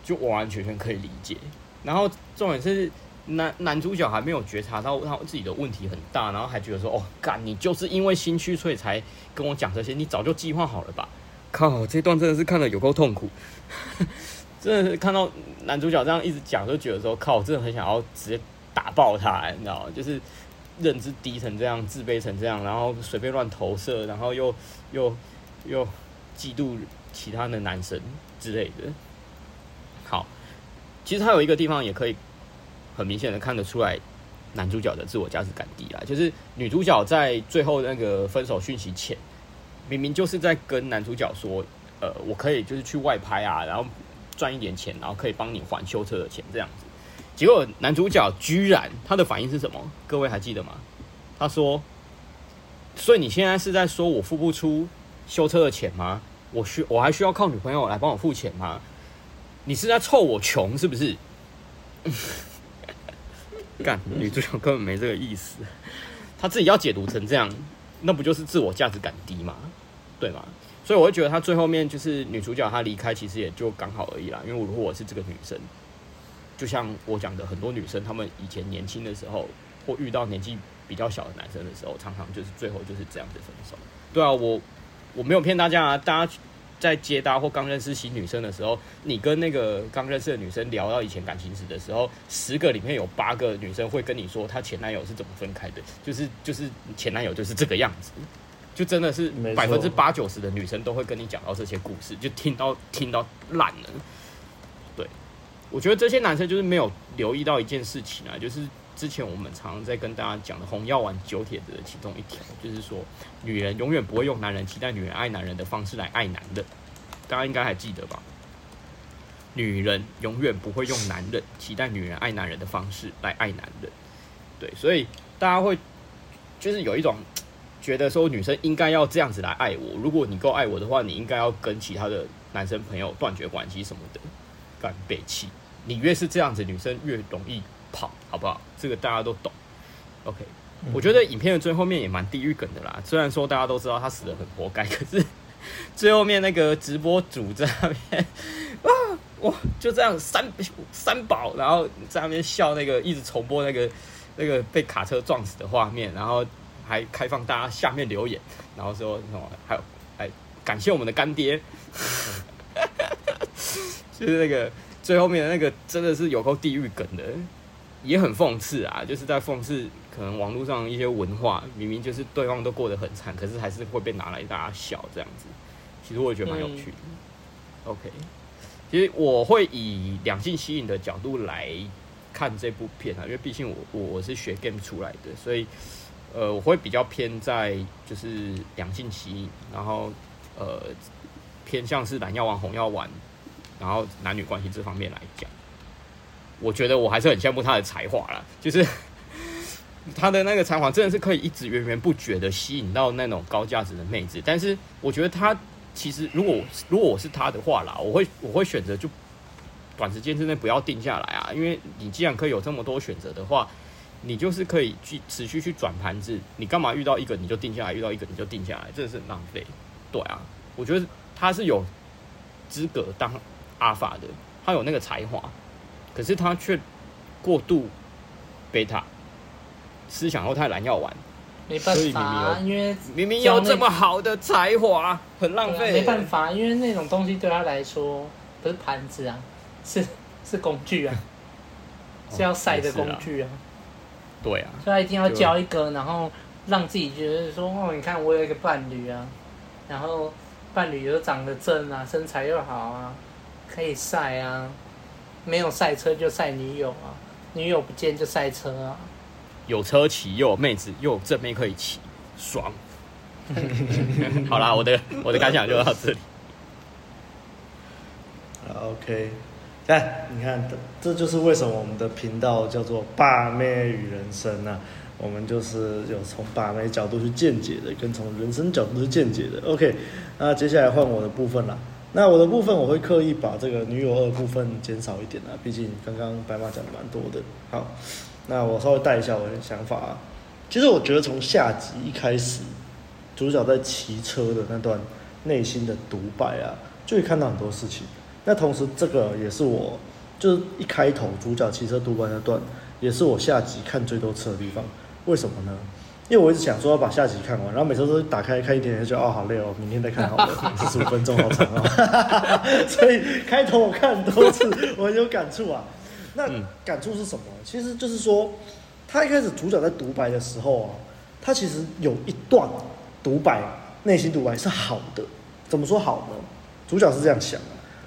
就完完全全可以理解。然后重点是男男主角还没有觉察到他自己的问题很大，然后还觉得说哦干，你就是因为心虚所以才。跟我讲这些，你早就计划好了吧？靠，这段真的是看了有够痛苦，真的是看到男主角这样一直讲，就觉得说靠，我真的很想要直接打爆他，你知道吗？就是认知低成这样，自卑成这样，然后随便乱投射，然后又又又嫉妒其他的男生之类的。其实他有一个地方也可以很明显的看得出来。男主角的自我价值感低啦，就是女主角在最后那个分手讯息前，明明就是在跟男主角说，呃，我可以就是去外拍啊，然后赚一点钱，然后可以帮你还修车的钱这样子。结果男主角居然他的反应是什么？各位还记得吗？他说：“所以你现在是在说我付不出修车的钱吗？我需我还需要靠女朋友来帮我付钱吗？你是在臭我穷是不是？” 干，女主角根本没这个意思，她自己要解读成这样，那不就是自我价值感低吗？对吗？所以我会觉得她最后面就是女主角她离开，其实也就刚好而已啦。因为如果我是这个女生，就像我讲的，很多女生她们以前年轻的时候，或遇到年纪比较小的男生的时候，常常就是最后就是这样子分手。对啊，我我没有骗大家啊，大家。在接搭或刚认识新女生的时候，你跟那个刚认识的女生聊到以前感情史的时候，十个里面有八个女生会跟你说她前男友是怎么分开的，就是就是前男友就是这个样子，就真的是百分之八九十的女生都会跟你讲到这些故事，就听到听到烂了。对，我觉得这些男生就是没有留意到一件事情啊，就是。之前我们常常在跟大家讲的红药丸九帖的其中一条，就是说，女人永远不会用男人期待女人爱男人的方式来爱男人，大家应该还记得吧？女人永远不会用男人期待女人爱男人的方式来爱男人，对，所以大家会就是有一种觉得说，女生应该要这样子来爱我，如果你够爱我的话，你应该要跟其他的男生朋友断绝关系什么的，干背弃，你越是这样子，女生越容易。跑好不好？这个大家都懂。OK，嗯，我觉得影片的最后面也蛮地狱梗的啦。虽然说大家都知道他死的很活该，可是最后面那个直播主在那边啊，哇，就这样三三宝，然后在那边笑，那个一直重播那个那个被卡车撞死的画面，然后还开放大家下面留言，然后说什么还有哎，感谢我们的干爹，就是那个最后面的那个真的是有够地狱梗的。也很讽刺啊，就是在讽刺可能网络上一些文化，明明就是对方都过得很惨，可是还是会被拿来大家笑这样子。其实我也觉得蛮有趣的。嗯、OK，其实我会以两性吸引的角度来看这部片啊，因为毕竟我我我是学 game 出来的，所以呃我会比较偏在就是两性吸引，然后呃偏向是蓝药丸、红药丸，然后男女关系这方面来讲。我觉得我还是很羡慕他的才华啦，就是 他的那个才华真的是可以一直源源不绝的吸引到那种高价值的妹子。但是我觉得他其实如果如果我是他的话啦，我会我会选择就短时间之内不要定下来啊，因为你既然可以有这么多选择的话，你就是可以去持续去转盘子。你干嘛遇到一个你就定下来，遇到一个你就定下来，真的是很浪费。对啊，我觉得他是有资格当阿法的，他有那个才华。可是他却过度贝塔，思想又太懒要玩，没办法，因为明明有这么好的才华，很浪费。没办法，因为那种东西对他来说不是盘子啊，是是工具啊，是要晒的工具啊。对啊，所以他一定要交一个，然后让自己觉得说哦，你看我有一个伴侣啊，然后伴侣又长得正啊，身材又好啊，可以晒啊。没有赛车就赛女友啊，女友不见就赛车啊。有车骑又有妹子又有正妹可以骑，爽。好啦，我的我的感想就到这里。OK，哎，你看，这就是为什么我们的频道叫做“把妹与人生”啊。我们就是有从把妹角度去见解的，跟从人生角度去见解的。OK，那接下来换我的部分了。那我的部分我会刻意把这个女友二部分减少一点啊，毕竟刚刚白马讲的蛮多的。好，那我稍微带一下我的想法啊。其实我觉得从下集一开始，主角在骑车的那段内心的独白啊，就会看到很多事情。那同时这个也是我，就是一开头主角骑车独白那段，也是我下集看最多次的地方。为什么呢？因为我一直想说要把下集看完，然后每次都打开看一点点，就哦好累哦，明天再看好了，四十五分钟好长哦。所以开头我看很多次，我很有感触啊。那感触是什么？其实就是说，他一开始主角在独白的时候啊，他其实有一段独白，内心独白是好的。怎么说好呢？主角是这样想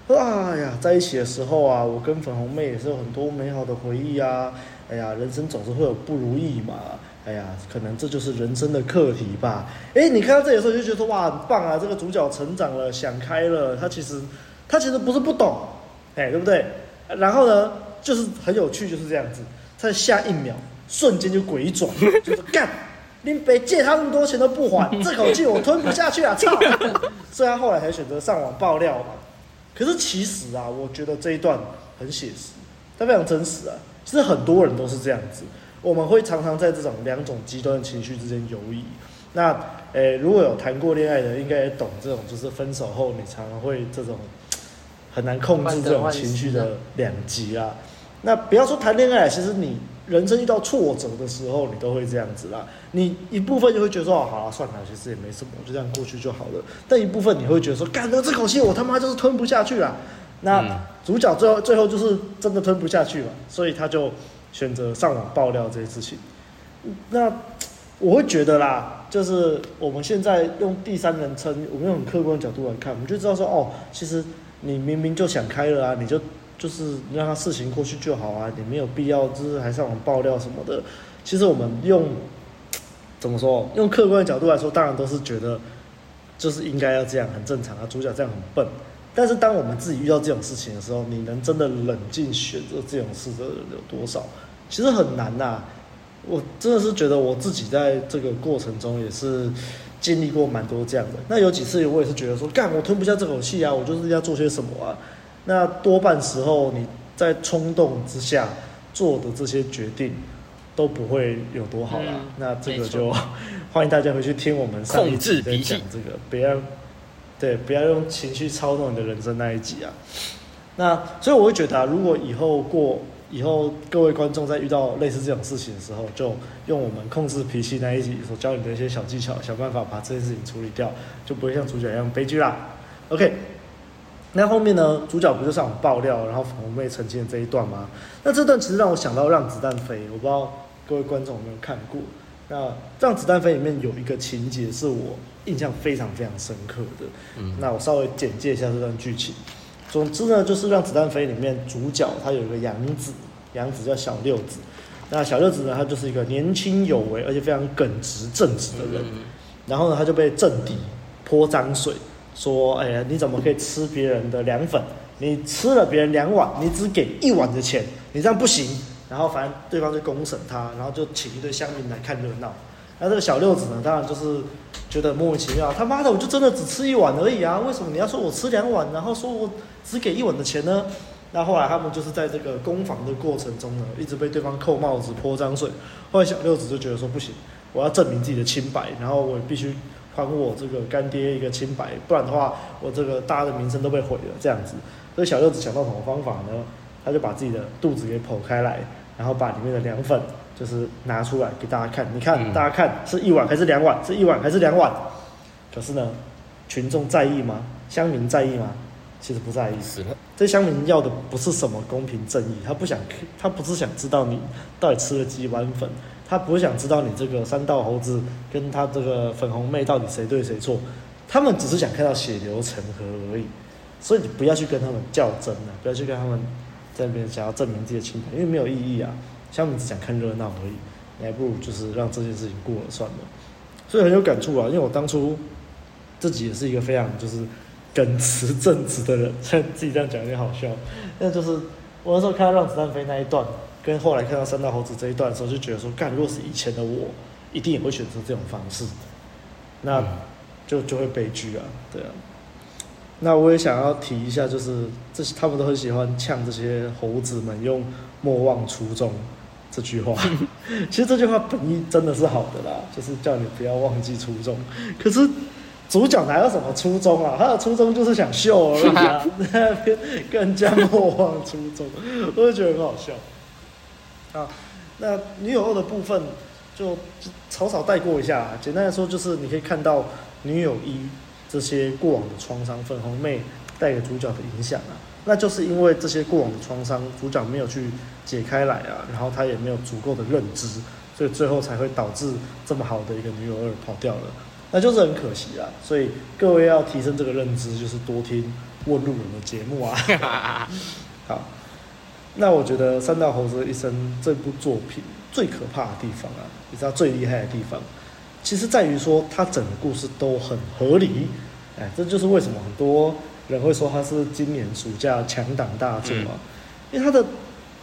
的：哎呀，在一起的时候啊，我跟粉红妹也是有很多美好的回忆啊。哎呀，人生总是会有不如意嘛。哎呀，可能这就是人生的课题吧。哎，你看到这里的时候就觉得哇，很棒啊！这个主角成长了，想开了。他其实他其实不是不懂，哎，对不对？然后呢，就是很有趣，就是这样子。在下一秒，瞬间就鬼转，就是干。林北借他那么多钱都不还，这口气我吞不下去啊！操！所以他后来才选择上网爆料嘛。可是其实啊，我觉得这一段很写实，它非常真实啊。其实很多人都是这样子，我们会常常在这种两种极端的情绪之间游移。那诶、欸，如果有谈过恋爱的，应该也懂这种，就是分手后你常常会这种很难控制这种情绪的两极啊。那不要说谈恋爱，其实你。人生遇到挫折的时候，你都会这样子啦。你一部分就会觉得说，哦，好了，算了，其实也没什么，就这样过去就好了。但一部分你会觉得说，干了这口气，我他妈就是吞不下去了。那主角最后最后就是真的吞不下去了，所以他就选择上网爆料这些事情。那我会觉得啦，就是我们现在用第三人称，我们用很客观的角度来看，我们就知道说，哦，其实你明明就想开了啊，你就。就是让他事情过去就好啊，你没有必要就是还上网爆料什么的。其实我们用怎么说，用客观的角度来说，当然都是觉得就是应该要这样，很正常啊。主角这样很笨，但是当我们自己遇到这种事情的时候，你能真的冷静选择这种事的人有多少？其实很难呐。我真的是觉得我自己在这个过程中也是经历过蛮多这样的。那有几次我也是觉得说，干我吞不下这口气啊，我就是要做些什么啊。那多半时候，你在冲动之下做的这些决定都不会有多好啦。嗯、那这个就 欢迎大家回去听我们上一集在讲这个，不要对，不要用情绪操弄你的人生那一集啊。那所以我会觉得啊，如果以后过以后各位观众在遇到类似这种事情的时候，就用我们控制脾气那一集所教你的一些小技巧，想办法把这件事情处理掉，就不会像主角一样悲剧啦。OK。那后面呢？主角不就上网爆料，然后粉红妹澄清的这一段吗？那这段其实让我想到《让子弹飞》，我不知道各位观众有没有看过。那《让子弹飞》里面有一个情节是我印象非常非常深刻的。嗯，那我稍微简介一下这段剧情。总之呢，就是《让子弹飞》里面主角他有一个养子，养子叫小六子。那小六子呢，他就是一个年轻有为而且非常耿直正直的人。然后呢，他就被政敌泼脏水。说，哎呀，你怎么可以吃别人的凉粉？你吃了别人两碗，你只给一碗的钱，你这样不行。然后反正对方就公审他，然后就请一堆乡民来看热闹。那这个小六子呢，当然就是觉得莫名其妙。他妈的，我就真的只吃一碗而已啊，为什么你要说我吃两碗，然后说我只给一碗的钱呢？那后来他们就是在这个攻防的过程中呢，一直被对方扣帽子、泼脏水。后来小六子就觉得说不行，我要证明自己的清白，然后我必须。还我这个干爹一个清白，不然的话，我这个大家的名声都被毁了。这样子，所以小六子想到什么方法呢？他就把自己的肚子给剖开来，然后把里面的凉粉就是拿出来给大家看。你看，嗯、大家看是一碗还是两碗？是一碗还是两碗？可是呢，群众在意吗？乡民在意吗？其实不在意。是的，这乡民要的不是什么公平正义，他不想，他不是想知道你到底吃了几碗粉。他不是想知道你这个三道猴子跟他这个粉红妹到底谁对谁错，他们只是想看到血流成河而已。所以你不要去跟他们较真啊，不要去跟他们在那边想要证明自己的清白，因为没有意义啊。乡民只想看热闹而已，你还不如就是让这件事情过了算了。所以很有感触啊，因为我当初自己也是一个非常就是耿直正直的人，虽 然自己这样讲有点好笑，那就是我那时候看到让子弹飞那一段。跟后来看到三大猴子这一段的时候，就觉得说，干，如果是以前的我，一定也会选择这种方式，那就就会悲剧啊，对啊。那我也想要提一下，就是这些他们都很喜欢呛这些猴子们用“莫忘初衷”这句话。其实这句话本意真的是好的啦，就是叫你不要忘记初衷。可是主角哪有什么初衷啊？他的初衷就是想秀而已啊，那边跟人家莫忘初衷，我就觉得很好笑。啊，那女友二的部分就草草带过一下。啊简单来说，就是你可以看到女友一这些过往的创伤，粉红妹带给主角的影响啊。那就是因为这些过往的创伤，主角没有去解开来啊，然后他也没有足够的认知，所以最后才会导致这么好的一个女友二跑掉了。那就是很可惜啊。所以各位要提升这个认知，就是多听问路人的节目啊。好，那我觉得《三道猴子的一生》这部作品最可怕的地方啊，也是它最厉害的地方，其实在于说它整个故事都很合理。哎，这就是为什么很多人会说它是今年暑假强档大作啊，因为它的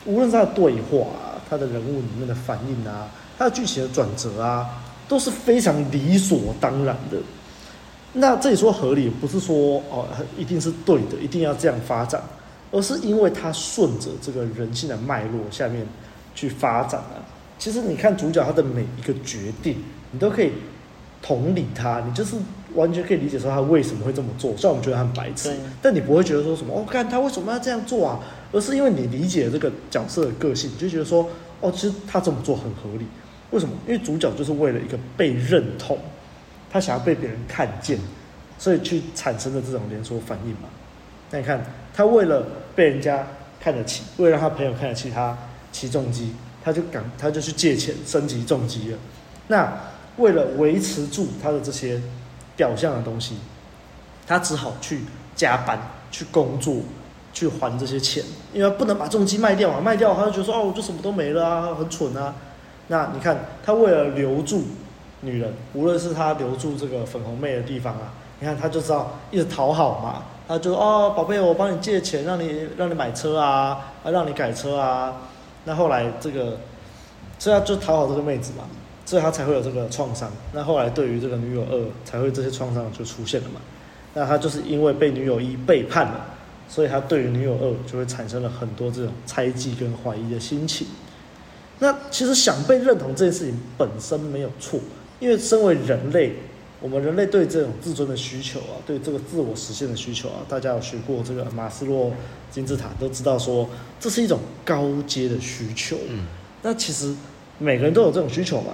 无论是它的对话啊，它的人物里面的反应啊，它的剧情的转折啊，都是非常理所当然的。那这里说合理，不是说哦一定是对的，一定要这样发展，而是因为它顺着这个人性的脉络下面去发展啊。其实你看主角他的每一个决定，你都可以同理他，你就是。完全可以理解说他为什么会这么做，虽然我们觉得他很白痴，但你不会觉得说什么哦，看他为什么要这样做啊？而是因为你理解这个角色的个性，你就觉得说哦，其实他这么做很合理。为什么？因为主角就是为了一个被认同，他想要被别人看见，所以去产生的这种连锁反应嘛。那你看，他为了被人家看得起，为了让他朋友看得起他起重机，他就敢他就去借钱升级重机了。那为了维持住他的这些。表象的东西，他只好去加班、去工作、去还这些钱，因为不能把重机卖掉啊，卖掉他就觉得说哦，我就什么都没了啊，很蠢啊。那你看，他为了留住女人，无论是他留住这个粉红妹的地方啊，你看他就知道一直讨好嘛，他就哦，宝贝，我帮你借钱，让你让你买车啊，啊，让你改车啊。那后来这个，所以他就讨好这个妹子嘛。所以他才会有这个创伤。那后来对于这个女友二，才会这些创伤就出现了嘛。那他就是因为被女友一背叛了，所以他对于女友二就会产生了很多这种猜忌跟怀疑的心情。那其实想被认同这件事情本身没有错，因为身为人类，我们人类对这种自尊的需求啊，对这个自我实现的需求啊，大家有学过这个马斯洛金字塔都知道说，这是一种高阶的需求。嗯，那其实每个人都有这种需求嘛。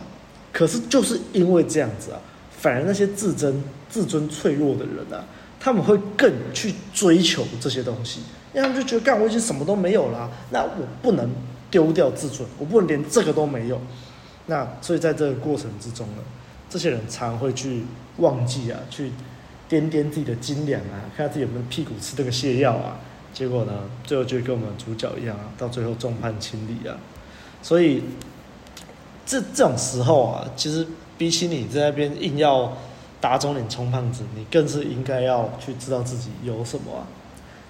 可是就是因为这样子啊，反而那些自尊自尊脆弱的人啊，他们会更去追求这些东西，因为他们就觉得，干我已经什么都没有了啊，那我不能丢掉自尊，我不能连这个都没有。那所以在这个过程之中呢，这些人常会去忘记啊，去掂掂自己的斤两啊，看自己有没有屁股吃这个泻药啊。结果呢，最后就跟我们主角一样啊，到最后众叛亲离啊。所以。这这种时候啊，其实比起你在那边硬要打肿脸充胖子，你更是应该要去知道自己有什么啊。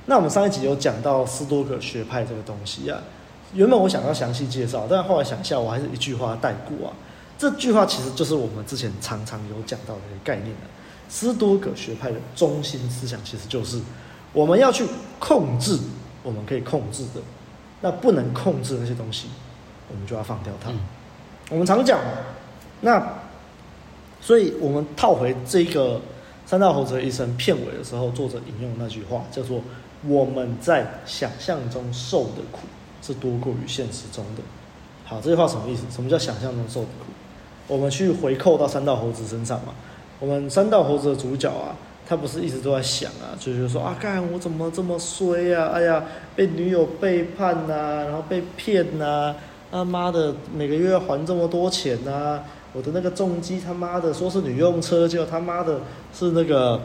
那我们上一集有讲到斯多葛学派这个东西啊，原本我想要详细介绍，但后来想一下，我还是一句话带过啊。这句话其实就是我们之前常常有讲到的一个概念啊。斯多葛学派的中心思想其实就是我们要去控制我们可以控制的，那不能控制的那些东西，我们就要放掉它。嗯我们常讲，那，所以我们套回这个《三道猴子的一生》片尾的时候，作者引用那句话叫做：“我们在想象中受的苦是多过于现实中的。”好，这句话什么意思？什么叫想象中受的苦？我们去回扣到三道猴子身上嘛。我们三道猴子的主角啊，他不是一直都在想啊，就是说啊，干我怎么这么衰啊？哎呀，被女友背叛呐、然后被骗呐、他妈的，每个月还这么多钱呐、我的那个重机，他妈的说是女用车，结果他妈的是那个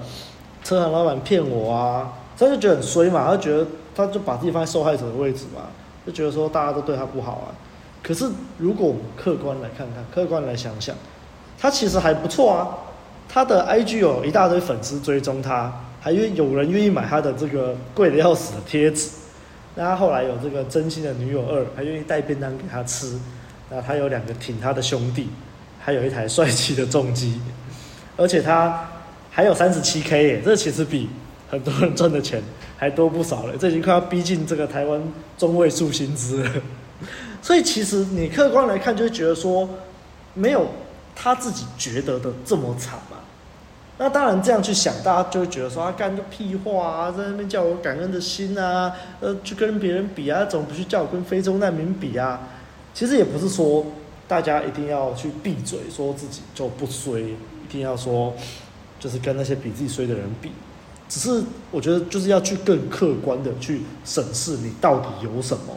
车行老板骗我啊！他就觉得很衰嘛，他觉得他就把自己放在受害者的位置嘛，就觉得说大家都对他不好啊。可是如果我们客观来看看，客观来想想，他其实还不错啊。他的 IG 有一大堆粉丝追踪他，还愿有人愿意买他的这个贵的要死的贴纸。那他后来有这个真心的女友二，还愿意带便当给他吃。那他有两个挺他的兄弟，还有一台帅气的重机，而且他还有三十七 K 耶，这其实比很多人赚的钱还多不少了。这已经快要逼近这个台湾中位数薪资了。所以其实你客观来看，就会觉得说，没有他自己觉得的这么惨嘛。那当然，这样去想，大家就会觉得说，他、干个屁话啊，在那边叫我感恩的心啊，呃，去跟别人比啊，怎么不去叫我跟非洲难民比啊？其实也不是说大家一定要去闭嘴，说自己就不衰，一定要说就是跟那些比自己衰的人比。只是我觉得，就是要去更客观的去审视你到底有什么。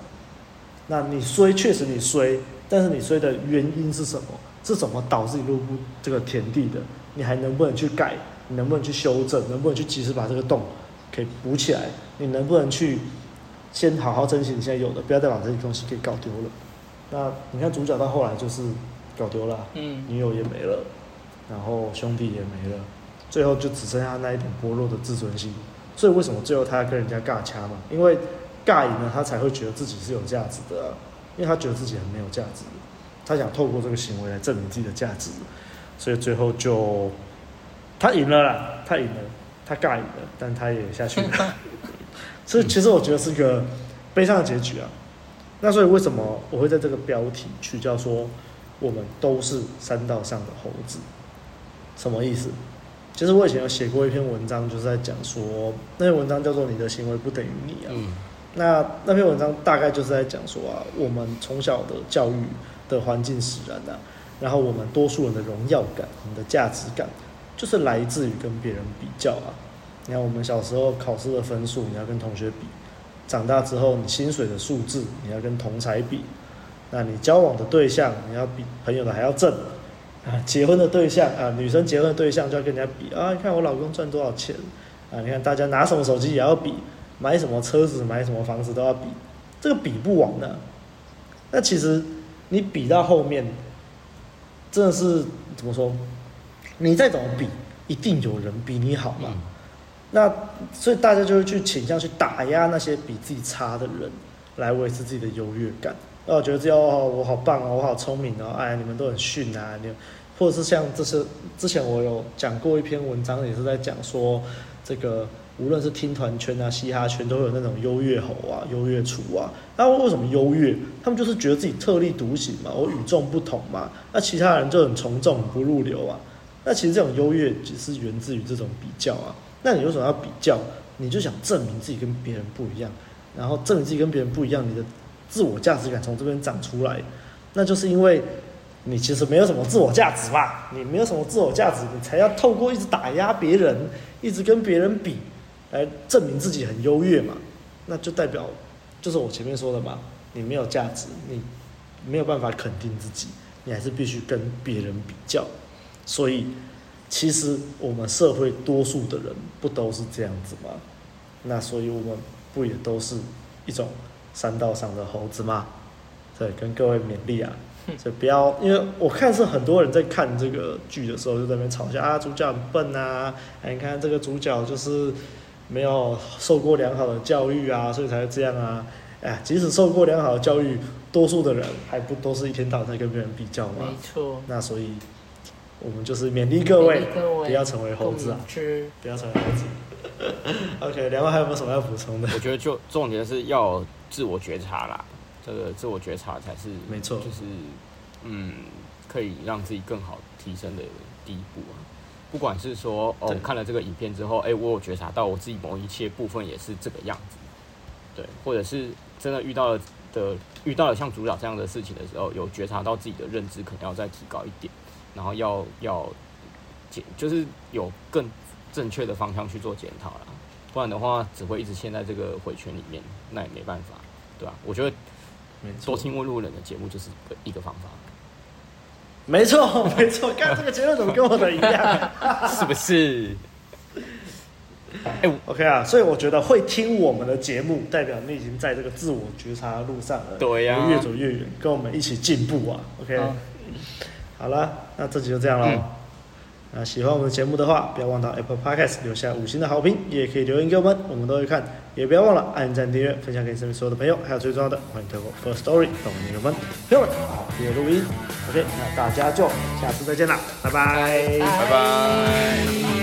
那你衰，确实你衰，但是你衰的原因是什么？是怎么导致你入不这个田地的？你还能不能去改？你能不能去修正？能不能去及时把这个洞给补起来？你能不能去先好好珍惜你现在有的，不要再把这些东西给搞丢了？那你看主角到后来就是搞丢了，嗯，女友也没了，然后兄弟也没了，最后就只剩下那一点薄弱的自尊心。所以为什么最后他要跟人家尬掐嘛？因为尬赢了，他才会觉得自己是有价值的啊，因为他觉得自己很没有价值，他想透过这个行为来证明自己的价值，所以最后就他赢了啦，他赢了，他尬赢了，但他也下去了。所以其实我觉得是个悲伤的结局啊。那所以为什么我会在这个标题取叫说我们都是山道上的猴子？什么意思？其实我以前有写过一篇文章，就是在讲说，那篇文章叫做“你的行为不等于你”啊。嗯。那那篇文章大概就是在讲说啊，我们从小的教育的环境使然啊，然后我们多数人的荣耀感、我们的价值感，就是来自于跟别人比较啊。你看我们小时候考试的分数，你要跟同学比；长大之后，你薪水的数字，你要跟同才比；那你交往的对象，你要比朋友的还要正。啊，结婚的对象啊，女生结婚的对象就要跟人家比啊，你看我老公赚多少钱啊？你看大家拿什么手机也要比，买什么车子、买什么房子都要比，这个比不完的。那其实你比到后面，真的是怎么说？你再怎么比，一定有人比你好嘛。那所以大家就会去倾向去打压那些比自己差的人，来维持自己的优越感。哦，我觉得这样哦，我好棒哦，我好聪明哦，哎，你们都很逊啊，你，或者是像这是之前我有讲过一篇文章，也是在讲说，这个无论是听团圈啊、嘻哈圈，都有那种优越猴啊、优越厨啊。那为什么优越？他们就是觉得自己特立独行嘛，我与众不同嘛。那其他人就很从众、不入流啊。那其实这种优越只是源自于这种比较啊。那你为什么要比较？你就想证明自己跟别人不一样，然后证明自己跟别人不一样，你的。自我价值感从这边长出来，那就是因为你其实没有什么自我价值嘛，你没有什么自我价值，你才要透过一直打压别人，一直跟别人比，来证明自己很优越嘛。那就代表，就是我前面说的嘛，你没有价值，你没有办法肯定自己，你还是必须跟别人比较。所以，其实我们社会多数的人不都是这样子吗？那所以我们不也都是一种？山道上的猴子吗，对，跟各位勉励啊，所以不要，因为我看是很多人在看这个剧的时候就在那边吵架啊，主角很笨啊，哎，你看这个主角就是没有受过良好的教育啊，所以才会这样啊，哎，即使受过良好的教育，多数的人还不都是一天到晚在跟别人比较吗？没错。那所以，我们就是勉励各位，不要成为猴子啊，不要成为猴子。OK，两位还有没有什么要补充的？我觉得就重点是要自我觉察啦，这个自我觉察才是没错，就是嗯，可以让自己更好提升的第一步啊。不管是说哦，看了这个影片之后，哎，我有觉察到我自己某一些部分也是这个样子，对，或者是真的遇到了的遇到了像主角这样的事情的时候，有觉察到自己的认知可能要再提高一点，然后要要检，就是有更。正确的方向去做检讨了，不然的话只会一直陷在这个回圈里面，那也没办法，对吧？我觉得多听问路人的节目就是一个方法。没错，没错，看这个节目怎么跟我的一样，是不是？哎、欸、，OK 啊，所以我觉得会听我们的节目，代表你已经在这个自我觉察的路上了，对呀、啊，越走越远，跟我们一起进步啊，OK。嗯、好了，那这集就这样了。嗯那喜欢我们的节目的话，不要忘到 Apple Podcast 留下五星的好评，也可以留言给我们，我们都会看。也不要忘了按赞、订阅、分享给身边所有的朋友，还有最重要的，欢迎透过 Firstory 帮我们。朋友们，好，谢谢录音。OK，那大家就下次再见啦，拜拜，拜拜。